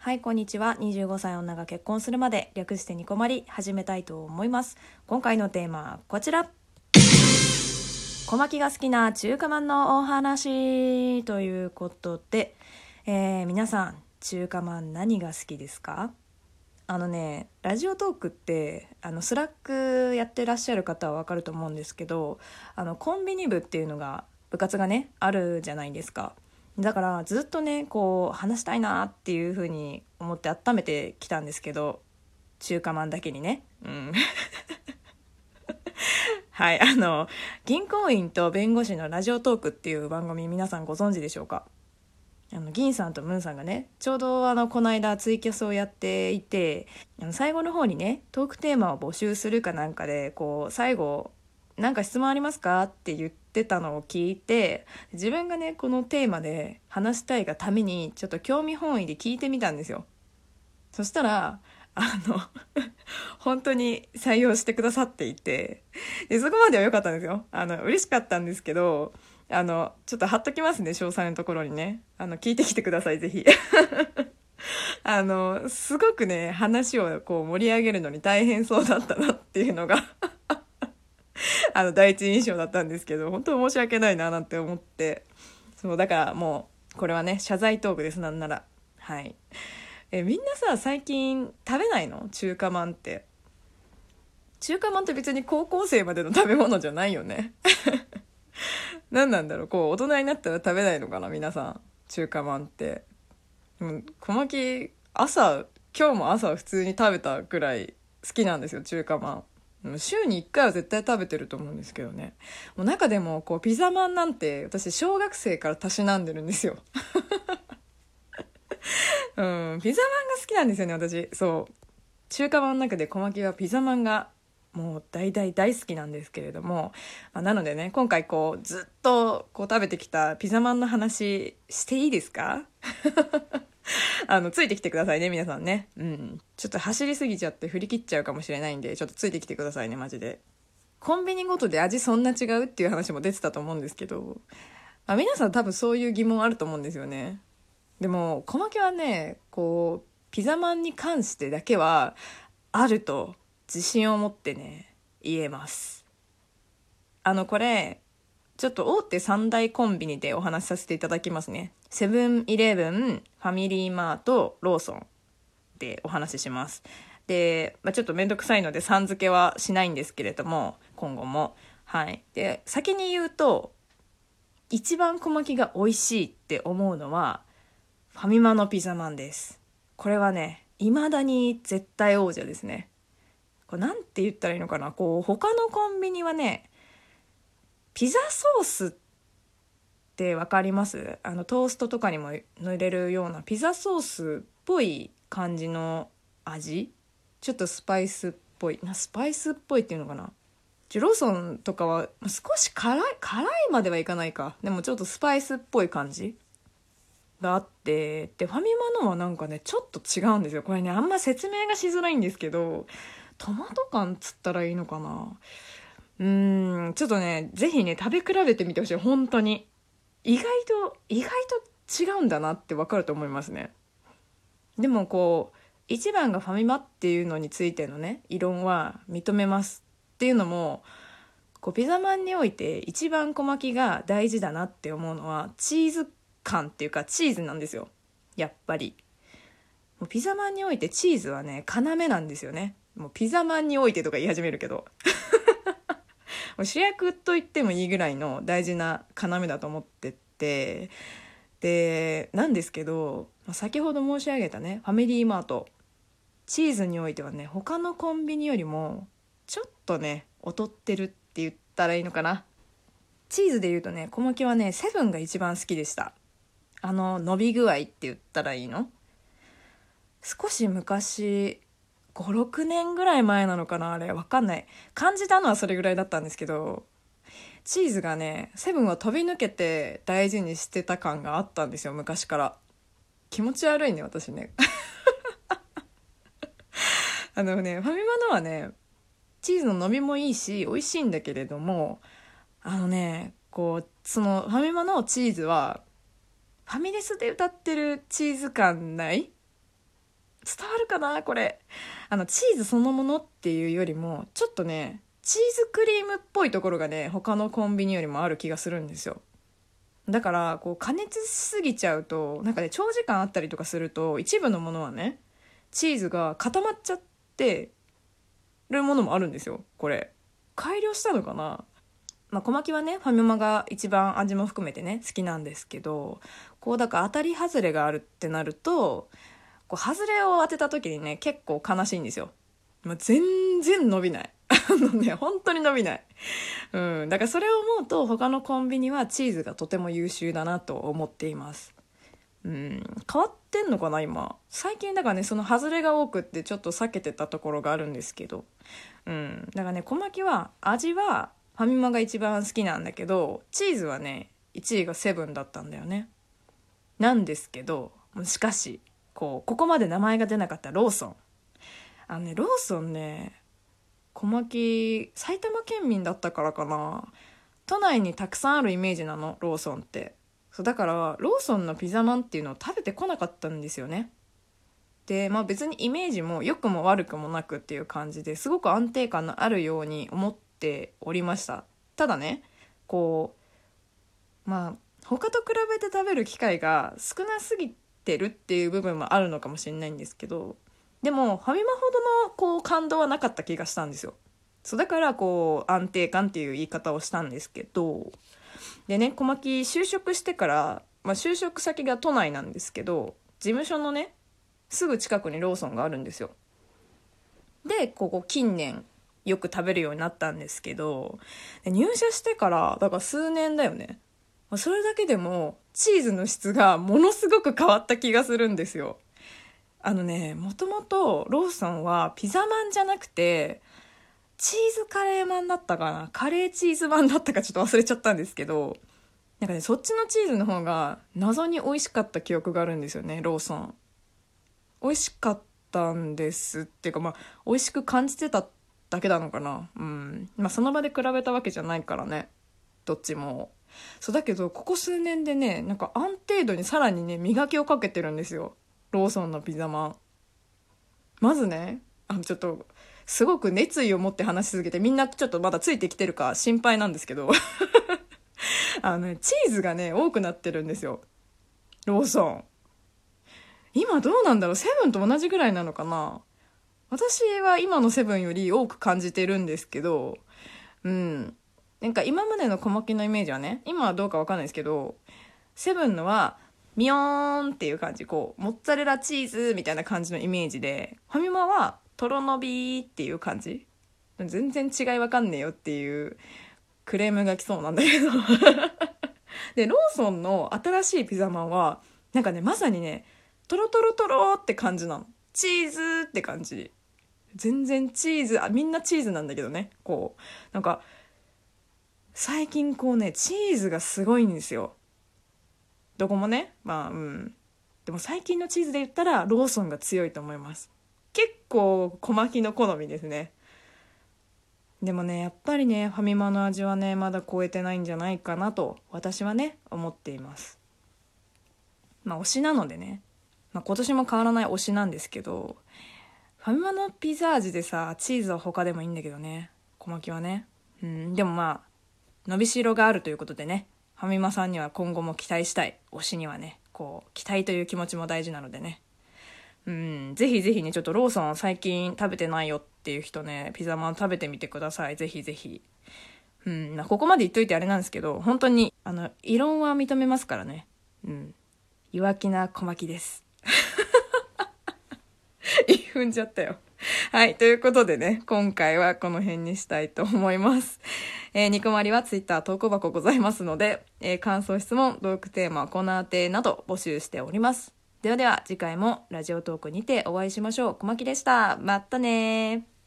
はい、こんにちは。25歳女が結婚するまで略してニコマリ始めたいと思います。今回のテーマはこちら。小牧が好きな中華まんのお話ということで、えー皆さん、中華まん何が好きですか？あのね、ラジオトークって、あの、スラックやってらっしゃる方はわかると思うんですけど、あの、コンビニ部っていうのが、部活がね、あるじゃないですか。だからずっとねこう話したいなっていう風に思って温めてきたんですけど中華まんだけにね。うん。はいあの銀行員と弁護士のラジオトークっていう番組皆さんご存知でしょうか？あの銀さんとムンさんがねちょうどあのこの間ツイキャスをやっていてあの最後の方にねトークテーマを募集するかなんかでこう最後なんか質問ありますか？って言ってたのを聞いて自分がねこのテーマで話したいがためにちょっと興味本位で聞いてみたんですよ。そしたらあの 本当に採用してくださっていてでそこまでは良かったんですよ。あの嬉しかったんですけどあのちょっと貼っときますね詳細のところにね。あの聞いてきてくださいぜひ。あのすごくね話をこう盛り上げるのに大変そうだったなっていうのが。あの第一印象だったんですけど本当申し訳ないななんて思って。そうだからもうこれはね謝罪トークですなんなら。はい。えみんなさ最近食べないの？中華まんって。中華まんって別に高校生までの食べ物じゃないよね。何なんだろう？こう大人になったら食べないのかな？皆さん。中華まんって。でも小牧朝今日も朝普通に食べたくらい好きなんですよ中華まん。週に1回は絶対食べてると思うんですけどね。もう中でもこうピザまんなんて私小学生からたしなんでるんですよ。うんピザまんが好きなんですよね私。そう。中華まんの中で小牧はピザまんがもう大大大好きなんですけれども、まあ、なのでね今回こうずっとこう食べてきたピザまんの話していいですか？あのついてきてくださいね皆さんね。うん。ちょっと走りすぎちゃって振り切っちゃうかもしれないんでちょっとついてきてくださいねマジで。コンビニごとで味そんな違うっていう話も出てたと思うんですけど、まあ、皆さん多分そういう疑問あると思うんですよね。でも小牧はねこうピザマンに関してだけはあると自信を持ってね言えます。あのこれちょっと大手三大コンビニでお話しさせていただきますね。セブンイレブンファミリーマートローソンでお話しします。で、まあ、ちょっと面倒くさいのでさん付けはしないんですけれども今後も。はい。で先に言うと一番小牧が美味しいって思うのはファミマのピザマンです。これはね未だに絶対王者ですね。これなんて言ったらいいのかな。こう他のコンビニはねピザソースって分かります？あのトーストとかにも塗れるようなピザソースっぽい感じの味？ちょっとスパイスっぽい。なスパイスっぽいっていうのかな？ジュローソンとかは少し辛い辛いまではいかないか。でもちょっとスパイスっぽい感じがあって。でファミマのはなんかねちょっと違うんですよ。これねあんま説明がしづらいんですけどトマト感つったらいいのかな？ちょっとねぜひね食べ比べてみてほしい。本当に。意外と意外と違うんだなってわかると思いますね。でもこう一番がファミマっていうのについてのね異論は認めますっていうのもこうピザマンにおいて一番小巻きが大事だなって思うのはチーズ感っていうかチーズなんですよ。やっぱり。もうピザマンにおいてチーズはね要なんですよね。もうピザマンにおいてとか言い始めるけど。主役と言ってもいいぐらいの大事な要だと思ってってでなんですけど先ほど申し上げたねファミリーマートチーズにおいてはね他のコンビニよりもちょっとね劣ってるって言ったらいいのかな。チーズで言うとね小牧はねセブンが一番好きでした。あの伸び具合って言ったらいいの？少し昔56年ぐらい前なのかなあれ。わかんない。感じたのはそれぐらいだったんですけどチーズがねセブンは飛び抜けて大事にしてた感があったんですよ昔から。気持ち悪いね私ね。あのねファミマのはねチーズの伸びもいいし美味しいんだけれどもあのねこうそのファミマのチーズはファミレスで歌ってるチーズ感ない伝わるかなこれ。あのチーズそのものっていうよりもちょっとねチーズクリームっぽいところがね他のコンビニよりもある気がするんですよ。だからこう加熱しすぎちゃうとなんかね長時間あったりとかすると一部のものはねチーズが固まっちゃってるものもあるんですよ。これ。改良したのかな？まあ、小牧はねファミマが一番味も含めてね好きなんですけどこうだから当たり外れがあるってなるとこう外れを当てた時にね結構悲しいんですよ。もう全然伸びない。あのね本当に伸びない。うん、だからそれを思うと他のコンビニはチーズがとても優秀だなと思っています。うん、変わってんのかな今最近だからねその外れが多くってちょっと避けてたところがあるんですけど、うん、だからね小牧は味はファミマが一番好きなんだけどチーズはね1位がセブンだったんだよねなんですけどしかしこうここまで名前が出なかったローソン。あのねローソンね小牧埼玉県民だったからかな。都内にたくさんあるイメージなのローソンって。そうだからローソンのピザマンっていうのを食べてこなかったんですよね。でまあ別にイメージも良くも悪くもなくっていう感じですごく安定感のあるように思っておりました。ただねこうまあ他と比べて食べる機会が少なすぎてるっていう部分もあるのかもしれないんですけどでもファミマほどのこう感動はなかった気がしたんですよ。そうだからこう安定感っていう言い方をしたんですけどでね小牧就職してから、まあ、就職先が都内なんですけど事務所のねすぐ近くにローソンがあるんですよ。でここ近年よく食べるようになったんですけど入社してからだから数年だよね。それだけでもチーズの質がものすごく変わった気がするんですよ。あのねもともとローソンはピザマンじゃなくてチーズカレーマンだったかな？カレーチーズマンだったかちょっと忘れちゃったんですけどなんかねそっちのチーズの方が謎に美味しかった記憶があるんですよねローソン。美味しかったんです。っていうかまあ美味しく感じてただけなのかな？うん。まあその場で比べたわけじゃないからね。どっちも。そうだけどここ数年でねなんか安定度にさらにね磨きをかけてるんですよ。ローソンのピザマンまずねあのちょっとすごく熱意を持って話し続けてみんなちょっとまだついてきてるか心配なんですけど。あのねチーズがね多くなってるんですよ。ローソン。今どうなんだろう？セブンと同じぐらいなのかな？私は今のセブンより多く感じてるんですけど、うん。なんか今までの小牧のイメージはね、今はどうかわかんないですけど、セブンのは、ミヨーンっていう感じ、こう、モッツァレラチーズみたいな感じのイメージで、ファミマは、トロノビーっていう感じ。全然違いわかんねえよっていうクレームが来そうなんだけど で、ローソンの新しいピザマンは、なんかね、まさにね、トロトロトロって感じなの。チーズって感じ。全然チーズあみんなチーズなんだけどねこうなんか最近こうねチーズがすごいんですよ。どこもね。まあうん。でも最近のチーズで言ったらローソンが強いと思います。結構小巻きの好みですね。でもねやっぱりねファミマの味はねまだ超えてないんじゃないかなと私はね思っています。まあ推しなのでね、まあ、今年も変わらない推しなんですけどファミマのピザ味でさ、チーズは他でもいいんだけどね。小巻きはね。うん、でもまあ、伸びしろがあるということでね、ファミマさんには今後も期待したい。推しにはね、こう、期待という気持ちも大事なのでね。うん、ぜひぜひね、ちょっとローソン最近食べてないよっていう人ね、ピザマン食べてみてください。ぜひぜひ。うん、まあ、ここまで言っといてあれなんですけど、本当に、あの、異論は認めますからね。うん。弱気な小巻です。踏んじゃったよ。はい。ということでね、今回はこの辺にしたいと思います。えー、ニコマリはツイッター投稿箱ございますので、えー、感想、質問、トークテーマ、コーナーテなど募集しております。ではでは、次回もラジオトークにてお会いしましょう。小牧でした。またね